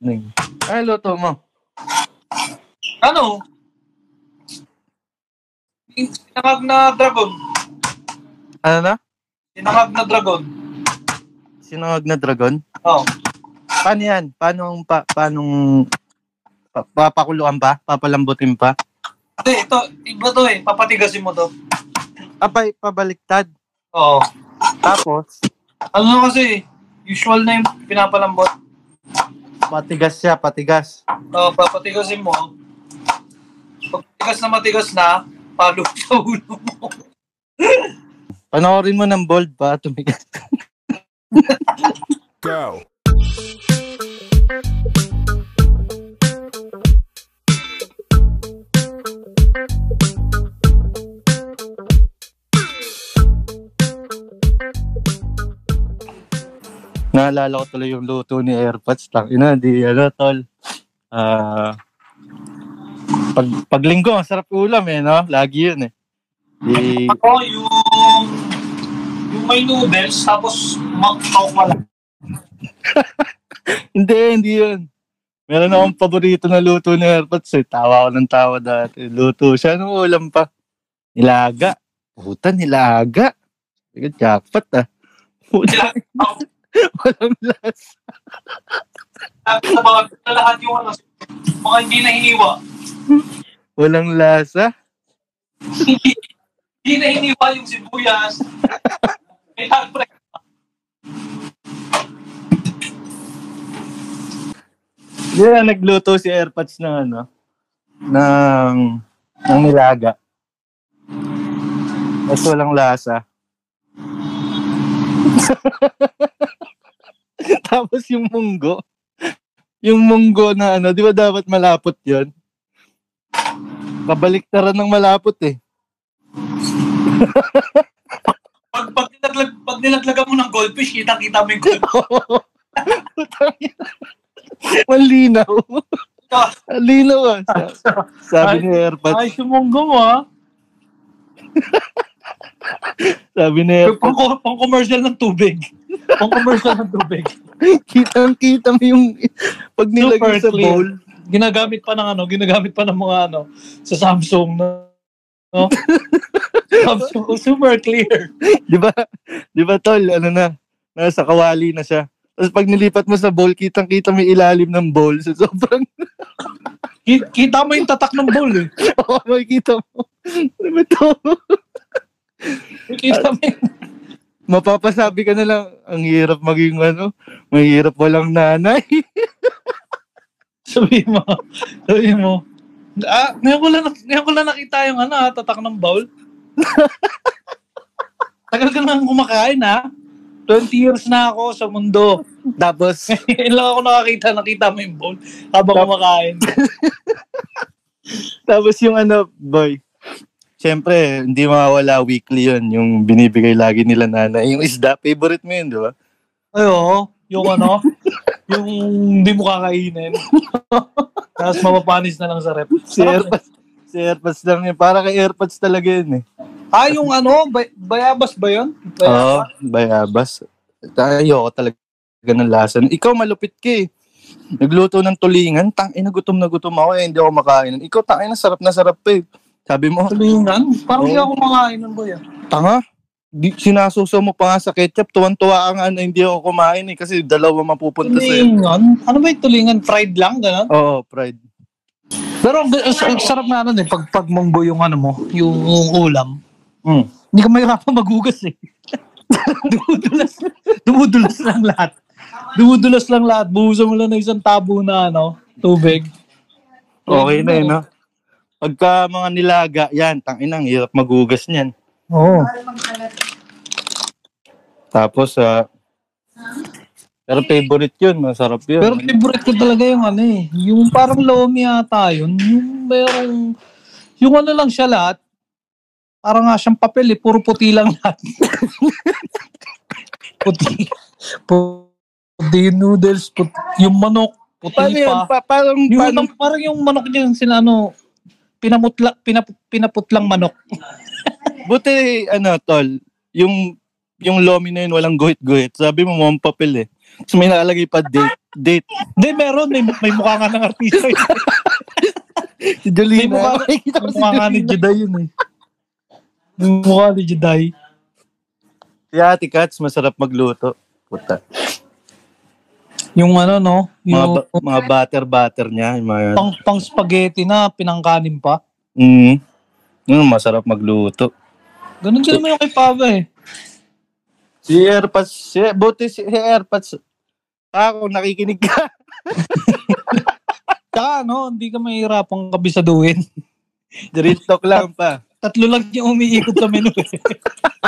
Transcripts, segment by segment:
lightning. Ay, luto mo. Ano? Sinangag na dragon. Ano na? Sinangag na dragon. Sinangag na dragon? Oh. Paano yan? Paano, pa, paano, pa, papakuluan pa? Papalambutin pa? Hindi, ito, iba to eh. Papatigasin mo to. Abay, pabaliktad. Oo. Tapos, Ano kasi, usual na yung pinapalambot. Matigas siya, patigas. Oo, papatigasin mo. Pag matigas na matigas na, palo sa ulo mo. Panoorin mo ng bold pa, tumigas. Go. Naalala ko tuloy yung luto ni Airpods. Tang ina, di ano, tol. Ah, pag, pag linggo, ang sarap ulam eh, no? Lagi yun eh. Di, Ako, yung... Yung may noodles, tapos makakaw ka lang. hindi, hindi yun. Meron akong paborito na luto ni Airpods eh. Tawa ko ng tawa dati. Luto siya ng ulam pa. Nilaga. Puta, nilaga. Sige, jackpot ah. Puta, walang lasa. Sabi sa mga na lahat yung ano, mga hindi na hiniwa. Walang lasa. Hindi, na hiniwa yung sibuyas. Kaya pre, Hindi na nagluto si Airpods ng ano, ng, ng nilaga. Tapos walang lasa. Tapos yung munggo, yung munggo na ano, di ba dapat malapot yon? Kabaliktaran ng malapot eh. pag, pag, nilaglag, pag nilaglagan mo ng goldfish, kita-kita mo yung goldfish. Malinaw. Malinaw ah. Sa- Sabi ni Airpods, Ay, sumunggo mo ha. sabi ni Airpods, Pang, pang commercial ng tubig. Pang commercial ng tubig. kitang-kita mo yung pag nilagay Super sa bowl. Ginagamit pa ng ano, ginagamit pa ng mga ano, sa Samsung na, no? Samsung, super clear. Di ba? Di ba, tol? Ano na? Nasa kawali na siya. Tapos pag nilipat mo sa bowl, kitang-kita mo yung ilalim ng bowl. So, sobrang, Ki- Kita mo yung tatak ng bowl eh. oo, makikita mo. Ano ba to? Mapapasabi ka na lang, ang hirap maging ano, mahirap walang nanay. Sabi mo, sabi mo, ah, ngayon ko lang, ngayon ko lang nakita yung ano, ah, tatak ng bowl. Tagal ka nang kumakain ha. 20 years na ako sa mundo. Tapos, Ngayon lang ako nakakita, nakita mo yung bowl habang kumakain. tapos yung ano, boy, Siyempre, hindi mawawala weekly yun, yung binibigay lagi nila nanay. Yung isda, favorite mo yun, di ba? Ay, oo. Yung ano, yung hindi mo kakainin. Tapos mapapanis na lang sa rep. Si Airpods, si Airpods lang yun. Para kay Airpods talaga yun eh. Ah, yung ano, bay- bayabas ba yun? Oo, bayabas. Ayoko talaga ng lasa. Ikaw malupit ka eh. Nagluto ng tulingan, tang ina gutom na gutom ako eh, hindi ako makain. Ikaw tang ina sarap na sarap pa eh. Sabi mo, Tulingan? Parang hindi Oo. ako kumakain nun, boy. ah. tanga, di, sinasuso mo pa nga sa ketchup, tuwan-tuwa ka nga na hindi ako kumain eh, kasi dalawa mapupunta sa'yo. Tulingan? Ano ba yung tulingan? Fried lang, gano'n? Oo, pride. Pero ang ang- ang sarap nga nun eh, pag, pag munggo yung ano mo, yung ulam. Mm. Hindi ka mahirapan magugas eh. dumudulas, dumudulas lang lahat. Dumudulas lang lahat. Buhusan mo lang ng isang tabo na ano, tubig. Okay na eh, no? Pagka mga nilaga, yan, tang inang, hirap magugas niyan. Oo. Tapos, ah, pero favorite yun, masarap yun. Pero favorite ko talaga yung ano eh. Yung parang lomi yata yun. Yung merong, yung ano lang siya lahat. Parang nga siyang papel eh. Puro puti lang lahat. puti. Puti yung noodles. Puti, yung manok. Puti Paano yun? pa. Pa- parang, Yung, paano, ano, parang yung manok niya sila ano, pinamutla, pinap, pinaputlang manok. buti, ano, tol, yung, yung lomi na yun, walang guhit-guhit. Sabi mo, mga papel eh. Tapos may nakalagay pa date. date. Hindi, meron. May, may mukha nga ng artista. Si Jolina. May mukha- ko may mukha nga ni. Juday yun eh. May mukha ni Juday. Si Ate Cats, masarap magluto. Puta. Yung ano, no? Mga, Yung ba- mga butter-butter niya. Yung mga, pang, pang spaghetti na pinangkanin pa. mm, mm, masarap magluto. Ganun din naman yung kay Pava eh. Si Airpods, si, buti si Airpods. Ako, nakikinig ka. Tsaka ano, hindi ka mahirapang kabisaduhin. Real talk lang pa. Tatlo lang yung umiikot sa menu eh.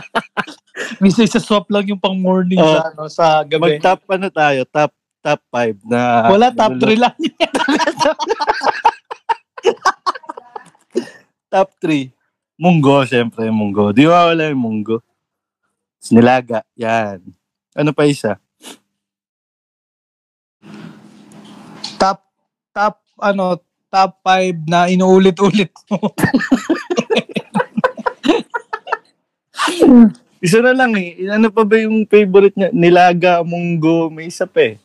Minsan sa swap lang yung pang morning Oh. sa, ano, sa gabi. Mag-top ano tayo? Top top 5 na... Wala, top 3 lang. Top 3. Munggo, syempre, munggo. Di ba wala yung munggo? Nilaga, yan. Ano pa isa? top, top, ano, top 5 na inuulit-ulit mo. Isa na lang eh. Ano pa ba yung favorite niya? Nilaga, munggo, may isa pa eh.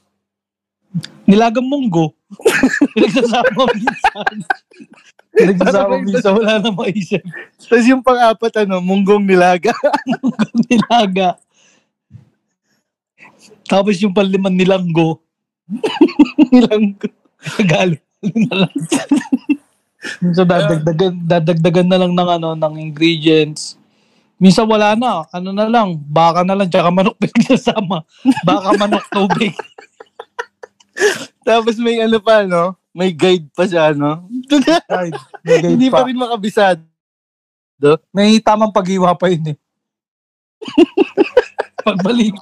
Nilagang munggo. Pinagsasama minsan. Pinagsasama minsan, wala na maisip. Tapos yung pang-apat, ano, munggong nilaga. Nilaga. Tapos yung panliman nilanggo. Nilanggo. Galo so dadagdagan, dadagdagan na lang ng ano ng ingredients. Minsan wala na. Ano na lang, baka na lang tsaka manok pinagsasama. Baka manok tubig. Tapos may ano pa, no? May guide pa siya, no? Ay, may guide Hindi pa pa. rin makabisado. May tamang pag-iwa pa yun eh. pag mali,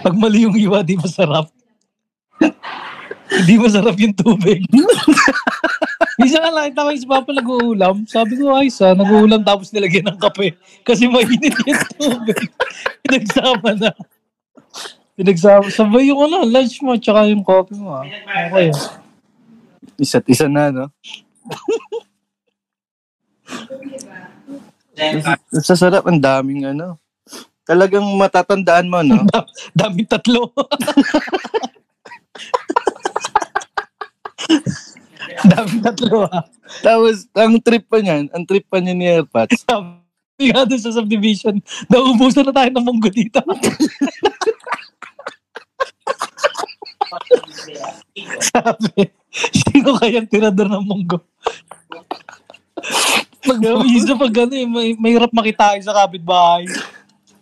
pag mali yung iwa, di masarap. Hindi masarap yung tubig. Minsan nga lang, tama yung si Papa nag-uulam. Sabi ko, ay sa, nag-uulam tapos nilagyan ng kape. Kasi mainit yung tubig. Pinagsama na. Pinagsama. Sabay yung ano, lunch mo, tsaka yung coffee mo. ah. Okay. Isa't isa na, no? Sa sarap, ang daming ano. Talagang matatandaan mo, no? Daming tatlo. Daming tatlo ah. Tapos, ang trip pa niyan, ang trip pa niya ni Airpods, Sabi nga doon sa subdivision, naubusan na tayo ng munggo dito. Sabi, sino kaya tirador ng munggo? Pag minsan pag ano eh, may, mahirap makitain sa kapitbahay.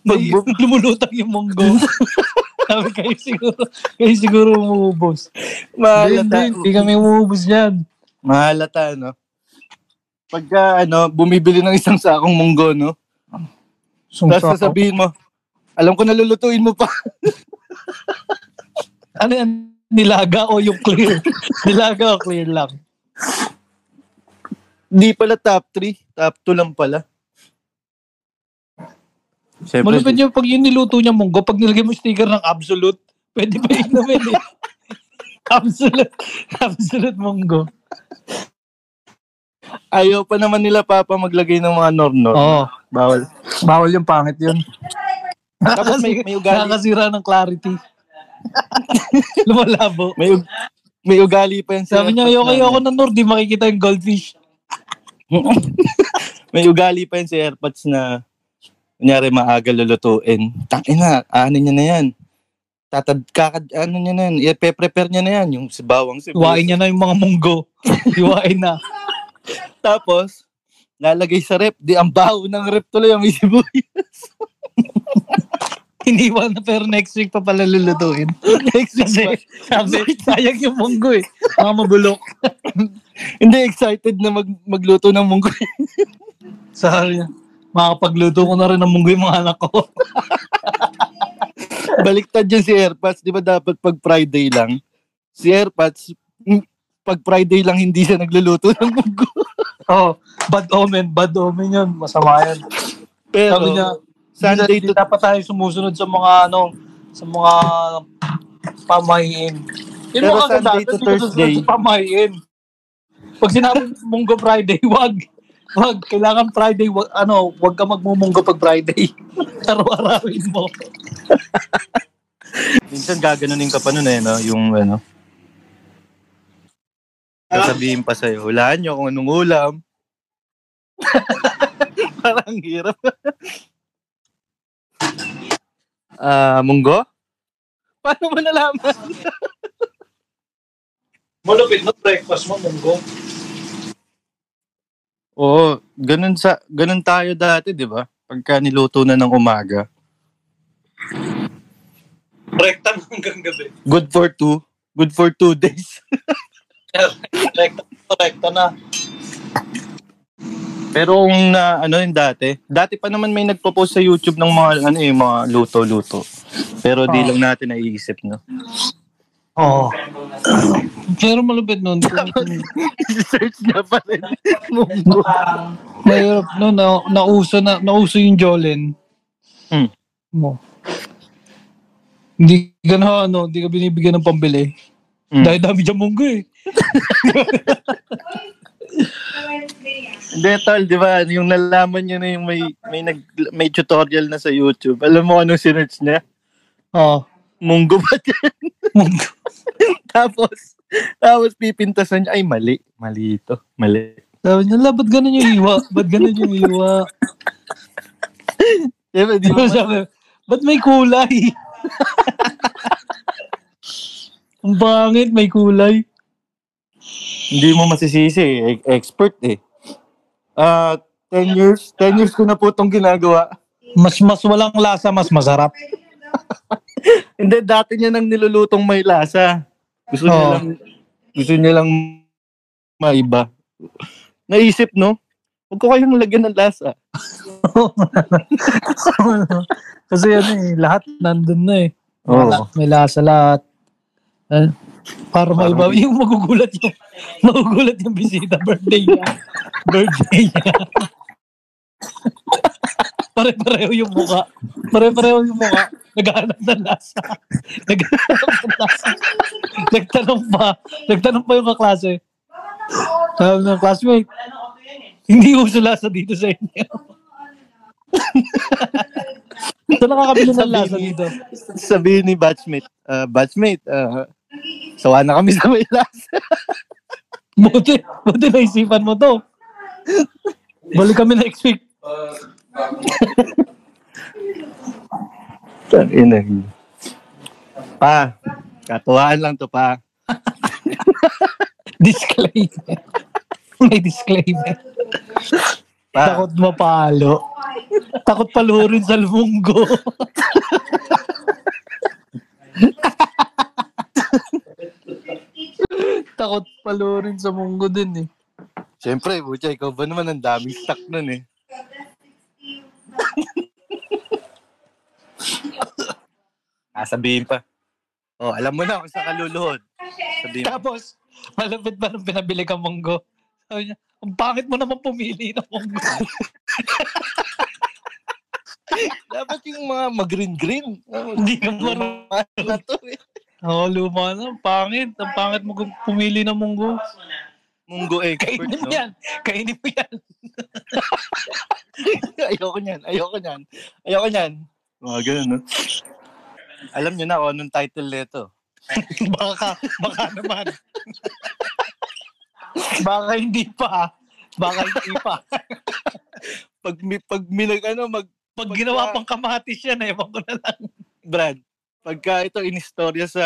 Mag- lumulutang yung munggo. Sabi kayo siguro, kayo siguro umuubos. Mahalata. hindi kami umuubos yan. Mahalata, no? Pagka, ano, bumibili ng isang sakong munggo, no? Tapos sasabihin mo, alam ko nalulutuin mo pa. Ano yan? Nilaga o yung clear? Nilaga o clear lang? Hindi pala top 3, top 2 lang pala. Siyempre, Malupit yung pag yung niluto niya munggo, pag nilagay mo sticker ng absolute, pwede pa inumin eh. absolute, absolute munggo. ayaw pa naman nila papa maglagay ng mga nornor. Oo. Bawal. Bawal yung pangit yun. Tapos may, may ugali, Nakakasira ng clarity. Lumalabo. may, ug- may ugali pa yan sa Sabi niya, ayoko, ayoko na Nor, di makikita yung goldfish. may ugali pa yan sa AirPods na kunyari maaga lulutuin. Tangin na, ano niya na yan. Tatad, kakad, ano niya na yan. I-prepare niya na yan. Yung si bawang si Iwain niya na yung mga munggo. Iwain na. Tapos, lalagay sa rep. Di, ang baho ng rep tuloy ang isibuyas. Iniwan na pero next week pa pala lulutuin. Next week sabi, sayang yung munggo eh. Mga mabulok. Hindi excited na mag, magluto ng munggo. Niya, makakapagluto ko na rin ng munggo yung mga anak ko. Baliktad yun si AirPods. Di ba dapat pag Friday lang? Si AirPods, mm, pag Friday lang hindi siya nagluluto ng munggo. oh, bad omen, bad omen yun. Masama yan. Pero, Sabi niya, Sunday to dapat tayo sumusunod sa mga ano, sa mga pamahiin. Yun Pero mga Sunday to Thursday. Sa pamahiin. Pag sinabi munggo Friday, wag. Wag, kailangan Friday, wag, ano, wag ka magmumunggo pag Friday. Araw-arawin mo. minsan gaganunin ka pa nun eh, no? Yung ano, Sasabihin pa sa'yo, hulaan nyo kung anong ulam. Parang hirap. Ah, munggo? Paano mo nalaman? Malupit na breakfast mo, munggo. Oo, ganun sa ganun tayo dati, 'di ba? Pagka niluto na ng umaga. Rekta hanggang gabi. Good for two. Good for two days. Rekta, rekta na. Pero kung na ano yung dati, dati pa naman may nagpo-post sa YouTube ng mga ano eh, mga luto-luto. Pero di Oh. lang natin naiisip, no. Oo. Pero malupit nun. Search niya pa rin. Munggo. Mahirap no, na, nauso na nauso yung Jolen. Hmm. Mo. Hindi ka na ano, hindi ka binibigyan ng pambili. Hmm. Dahil dami dyan munggo eh. Hindi, tol, di ba? Yung nalaman niya na yung may, may, nag, may tutorial na sa YouTube. Alam mo anong sinerch niya? Oo. Munggo ba yan? Munggo. tapos, tapos pipintasan niya, ay mali. Mali ito. Mali. Sabi niya, la, ba't ganun yung iwa? Ba't ganun yung iwa? Diba, di ba? sabi, ba't may kulay? Ang pangit, may kulay. Hindi mo masisisi. eh. Expert eh. Ah, 10 years. 10 years ko na po itong ginagawa. Mas mas walang lasa, mas masarap. Hindi, dati niya nang nilulutong may lasa. Gusto niya Oo. lang, gusto niya lang maiba. Naisip, no? Huwag ko kayong lagyan ng lasa. Kasi ano eh, lahat nandun na eh. Wala, may lasa lahat. Eh, para Parang- maiba, yung magugulat yung, magugulat yung bisita, birthday niya. birthday niya. Pare-pareho yung muka. Pare-pareho yung muka. Naghahanap ng lasa. Naghahanap ng lasa. Nagtanong pa. Nagtanong pa yung kaklase. Sabi ng classmate, hindi uso lasa dito sa inyo. Ito nakakabili ng lasa dito. Sabihin ni batchmate, ah, batchmate, ah, sawa na kami sa may lasa. Buti, buti naisipan mo to. Balik kami next week. Ina. Pa, katuwaan lang to pa. Disclaimer. May disclaimer. Pa, Takot mapalo. Takot palurin sa lumunggo. Takot palurin sa munggo din eh. Siyempre, Bucha, ikaw ba naman ang daming stock nun eh. ah, sabihin pa. Oh, alam mo na kung saan ka luluhod. Sabihin mo. Tapos, malapit pa nung pinabili ka munggo. Sabi niya, ang pangit mo naman pumili ng munggo. Dapat yung mga mag-green-green. Hindi marunong. Ano na to eh. Oo, luma na. Ang pangit. Ang pangit mo pumili ng munggo. Munggo expert, Kainin mo no? yan. Kainin mo yan. ayoko niyan, ayoko niyan. Ayoko niyan. Mga ganun, no? Alam niyo na kung anong title nito. baka, baka naman. baka hindi pa. Baka hindi pa. Pag, pag minag, ano, mag, Pag Pagka- ginawa pang kamatis yan, ewan ko na lang. Brad, pagka ito inistorya sa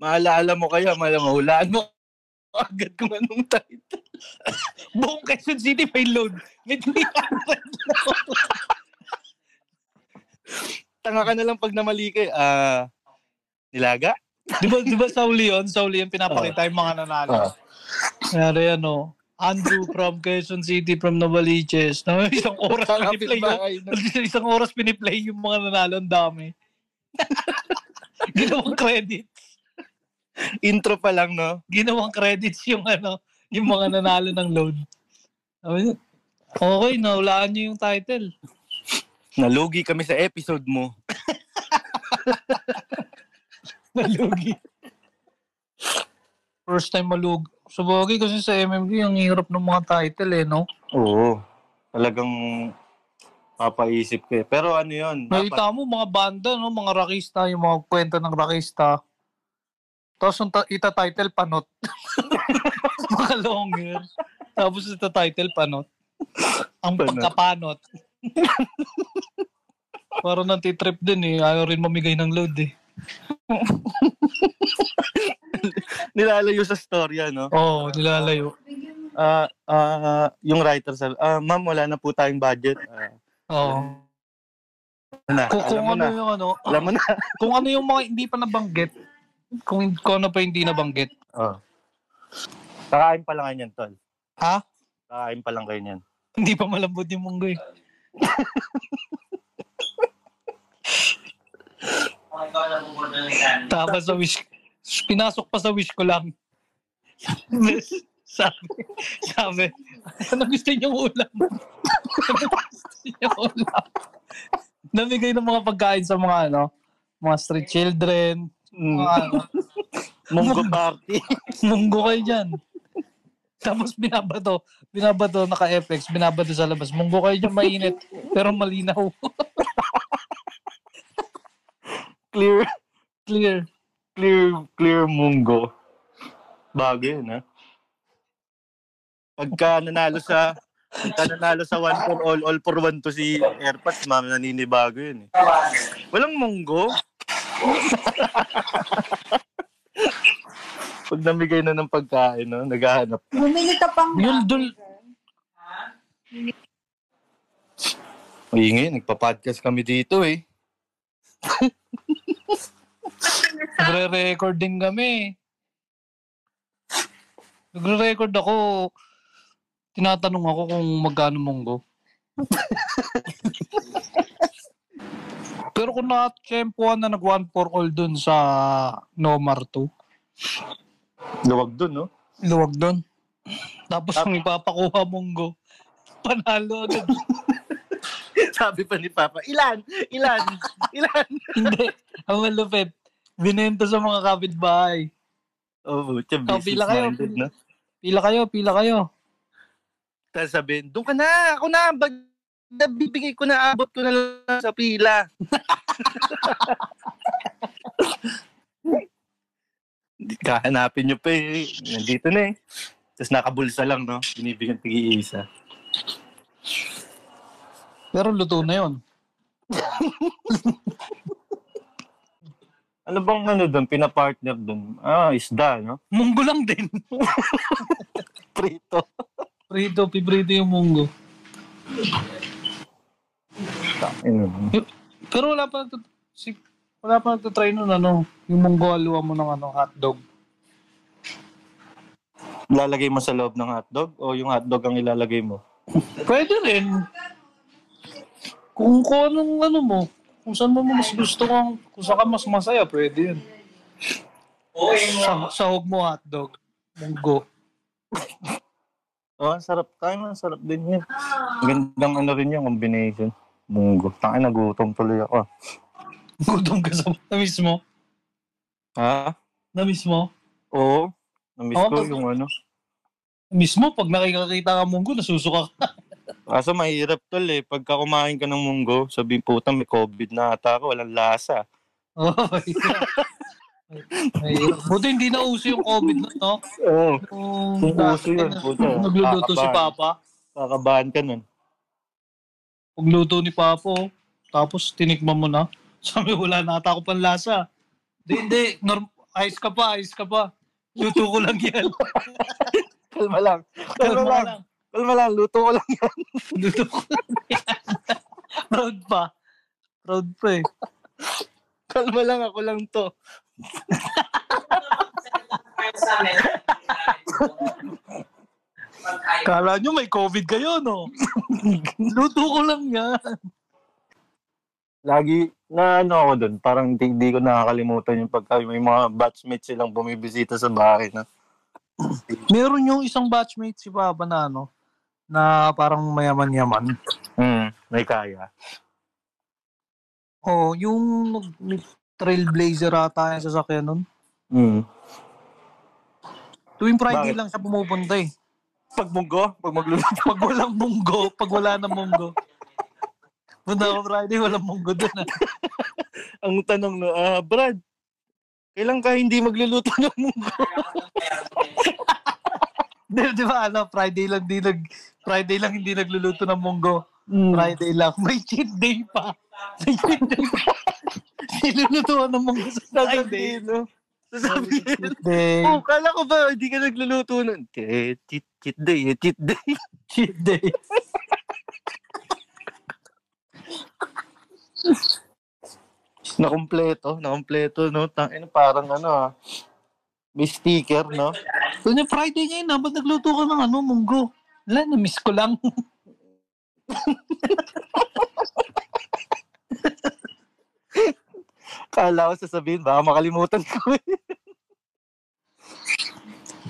maalala mo kaya, malahulaan mo agad kung anong title. Buong Quezon City may load. May 300 load. Tanga ka na lang pag namali ka, ah, nilaga? di ba, di ba sa uli yun? Sa uli yun, pinapakita yung mga nanalo. Ah. Kaya ano, Andrew from Quezon City from Novaliches. Na isang oras piniplay yun. Isang oras piniplay yung mga nanalo. Ang dami. Ginawang credit. Intro pa lang, no? ginawang credits yung ano, yung mga nanalo ng niya, Okay, naulaan niyo yung title. Nalugi kami sa episode mo. Nalugi. First time malug. Sa bagay kasi sa MMG, ang hirap ng mga title eh, no? Oo. Talagang papaisip ko eh. Pero ano yun? Nakita mo mga banda, no? Mga rockista, yung mga kwento ng rockista. Tapos yung ta- ita-title panot. Mga long hair. Tapos ita-title panot. Ang Panot. pagkapanot. Parang nantitrip din eh. Ayaw rin mamigay ng load eh. Nilalayo sa storya, no? Oo, oh, nilalayo. Ah, ah, yung writer sabi, ah, ma'am, wala na po tayong budget. Ah, Oo. na, Kung, kung ano na. yung ano, Alam mo na. kung ano yung mga hindi pa nabanggit, kung, kung ano pa hindi nabanggit. Oh. Kakain pa lang yan, tol. Ha? Kakain pa lang kayo niyan. Hindi pa malambot yung munggo eh. Tapos sa wish, pinasok pa sa wish ko lang. sabi, sabi, ano gusto niyo ulam? Namigay ng mga pagkain sa mga ano, mga street children, Mm. mga ano, Munggo party. munggo kayo dyan. Tapos binabato, binabato naka-FX, binabato sa labas. Munggo kayo dyan mainit, pero malinaw. clear, Clear. clear, clear munggo. Bago yun, ha? Pagka nanalo sa pagka nanalo sa one for all, all for one to si Airpods, ma'am, naninibago yun eh. Walang munggo. Pag namigay na ng pagkain, no, naghahanap. Bumili ka pang Yun, dun, Ingay, nagpa-podcast kami dito eh. nagre-record din kami. Nagre-record ako. Tinatanong ako kung magkano munggo. Pero kung na-tsempuan na nag one for all dun sa Nomar 2, Luwag dun, no? luwag dun. Tapos kung ipapakuha munggo, panalo agad. Sabi pa ni Papa, ilan? Ilan? Ilan? Hindi. Ang malupit, binenta sa mga kapitbahay. Oh, tiyan, pila kayo. business-minded, no? Pila kayo, pila kayo. Tapos sabihin, doon ka na, ako na, bag, bibigay ko na, abot ko na lang sa pila. Hindi, Kahanapin nyo pa eh. Nandito na eh. Tapos nakabulsa lang, no? Binibigyan tig-iisa. Pero luto na yon. Ano bang ano doon, pinapartner doon? Ah, isda, no? Munggo lang din. Prito. Prito, pibrito yung munggo. Pero wala pa nagtut- si wala pa nagtatry nun ano, yung munggo aluwa mo ng ano, hotdog. Lalagay mo sa loob ng hotdog o yung hotdog ang ilalagay mo? Pwede rin. Kung kung anong ano mo, kung saan mo mas gusto kang, kung saan ka mas masaya, pwede yun. Sa, sahog mo hotdog, munggo. Oh, ang sarap. Kaya ang sarap din yan. Gandang ano rin yung combination. Munggo. Tangin, nagutom tuloy ako. ah. Gutom ka sa na mismo. Ha? Na mismo. Oo. Namiss Oo, ko pag- yung ano. Mismo, pag nakikita ka munggo, nasusuka ka. Kaso mahirap tol eh. Pagka kumain ka ng munggo, sabihin puta may COVID na ata ako, walang lasa. Oo, oh. Buti hindi na uso yung COVID na, no? Oo. Kung Kung uso yun, puta. Nagluluto si kakabahan. Papa. Kakabahan ka nun. Pagluto ni Papa, oh. tapos tinikman mo na. Sabi, wala na ata ako panlasa. Hindi, hindi. Norm- ayos ka pa, ayos ka pa. Luto ko lang yan. Kalma lang. Kalma, Kalma lang. lang. Kalma lang. Luto ko lang yan. Luto ko lang yan. Proud pa. Proud pa eh. Kalma lang. Ako lang to. Kala nyo may COVID kayo, no? Luto ko lang yan. Lagi na ano ako dun. Parang di, di ko nakakalimutan yung pagka may mga batchmates silang bumibisita sa bahay na. Meron yung isang batchmate si Papa na ano, na parang mayaman-yaman. Hmm, may kaya. Oh, yung trailblazer ata yung sasakyan nun. Hmm. Tuwing Friday Bakit? lang siya pumupunta eh. Pag munggo, pag magluluto. Pag walang munggo, pag wala na munggo. Punta ako Friday, walang munggo doon. Ah. Ang tanong no, ah, Brad, Kailan ka hindi magluluto ng munggo? Di, di ba, ano, Friday lang di nag, Friday lang hindi nagluluto ng munggo. Hmm. Friday lang. May cheat day pa. May cheat day pa. Nilulutuan ng munggo sa Friday. Sasabihin, no? Sasabihin. Cheat day. Oh, kala ko ba, hindi ka nagluluto nun? Eh, cheat, cheat day, eh, cheat day. Cheat day. Nakompleto, nakompleto, no? Tangin, parang ano, ah. May sticker, no? Kung yung Friday ngayon, na, ba't nagluto ka ng ano, munggo? Wala, na-miss ko lang. Kala ko sasabihin, baka makalimutan ko. eh.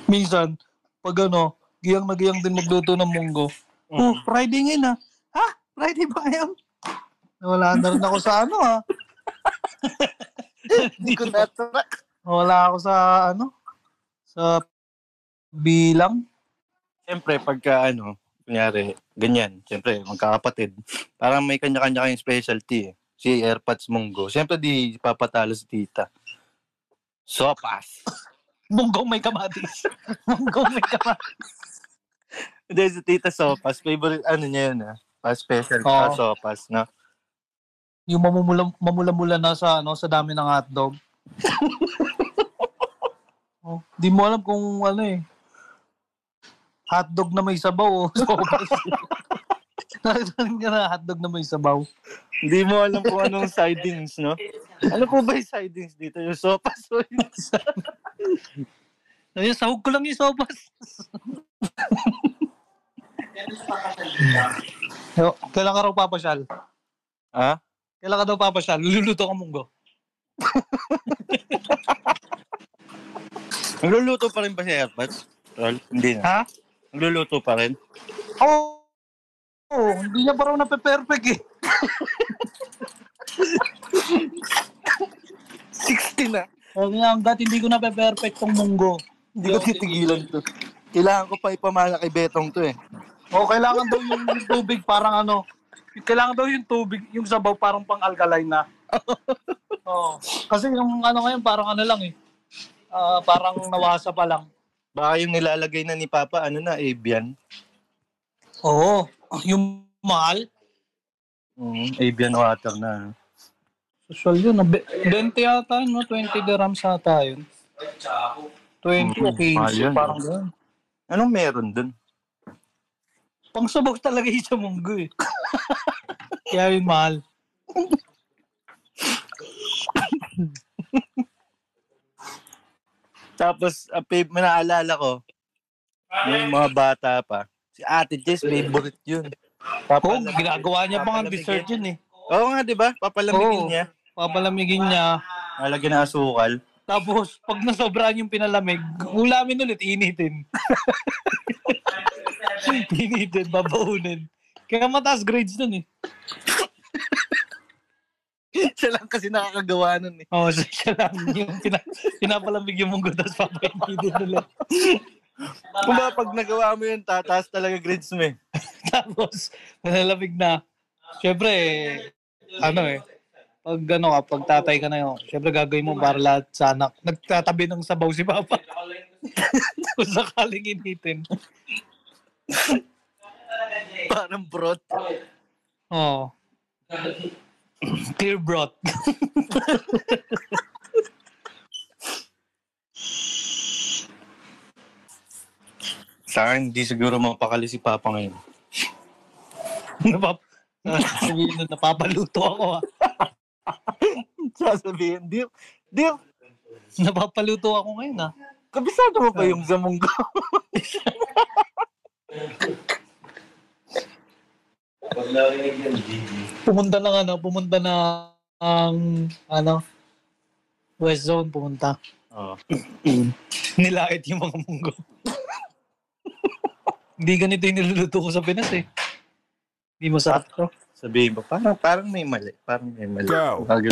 Minsan, pag ano, giyang na giyang din magluto ng munggo. Mm. Oh, Friday ngayon ah. Ha? Friday ba ngayon? Wala na rin ako sa ano ah. Hindi ko na-track. Wala ako sa ano? Sa bilang. Siyempre, pagka ano, kunyari, ganyan, siyempre, magkakapatid. Parang may kanya-kanya kayong specialty eh. Si Airpods Munggo. Siyempre, di papatalo si tita. Sopas. Munggong may kamatis. Munggong may kamatis. Hindi, si tita Sopas. Favorite, ano niya yun ah. Pa special Oo. pa Sopas, no? Yung mamumula, mamula-mula na sa ano sa dami ng hotdog. oh, di mo alam kung ano eh. Hotdog na may sabaw o sopas. Nakitarin ka na hotdog na may sabaw. Hindi mo alam kung anong sidings, no? Ano po ba yung sidings dito? Yung Sopas o yung... Ayun, sahog ko lang yung sopas. Yo, Kailan ka raw papasyal? Ha? Kailan ka daw papasyal? Luluto ka munggo. Nagluluto pa rin ba si Airpods? Hindi na. Ha? Nagluluto pa rin? Oo. Oh, hindi niya pa raw nape-perfect eh. 60 na. O nga, hanggat hindi ko nape-perfect tong munggo. Hindi ko titigilan to. Kailangan ko pa ipamana kay Betong to eh. O kailangan daw yung tubig parang ano, kailangan daw yung tubig, yung sabaw parang pang alkaline na. Oo. Kasi yung ano ngayon parang ano lang eh. Ah, parang nawasa pa lang. Baka yung nilalagay na ni Papa, ano na, Avian. Oo. Yung mahal. Mm, Avian water na. Social yun. ah. Be- 20 yata yun, no? 20 dirhams ata yun. 20 o Mm, mahal 15, yun, parang no? gano'n. Anong meron dun? Pang sabaw talaga yung sa munggo eh. Kaya yun mahal. Tapos, uh, naalala ko, yung mga bata pa, si Ate Jess, favorite yun. Oo, ginagawa niya pa nga dessert yun eh. Oo nga, di ba? Papalamigin Oo. niya. Papalamigin niya. Nalagyan ng asukal. Tapos, pag nasobrahan yung pinalamig, ulamin ulit, initin. initin, babaunin. Kaya mataas grades nun eh. Siya lang kasi nakakagawa nun eh. Oo, oh, siya lang yung pina, pinapalamig yung munggo, tapos papainitin ulit. Kung ba pag nagawa mo yun, tataas talaga grades mo eh. Tapos, nalamig na. Siyempre, ano eh, pag ano ka, pag tatay ka na yun, siyempre gagawin mo para lahat sa anak. Nagtatabi ng sabaw si Papa. Kung sakaling initin. Parang brot. Oo. Clear broth. Sa akin, hindi siguro mapakali si Papa ngayon. Napap sabihin na napapaluto ako ah. Sasabihin, di, di, Napapaluto ako ngayon ah. kabisado mo ba yung zamong ko? Pumunta na ano, pumunta na ang ano West Zone pumunta. Oo. Nilait yung mga munggo. Hindi ganito yung niluluto ko sa Pinas eh. Hindi mo masarap to. Sabihin mo, parang, parang may mali. Parang may mali. Go! Parang,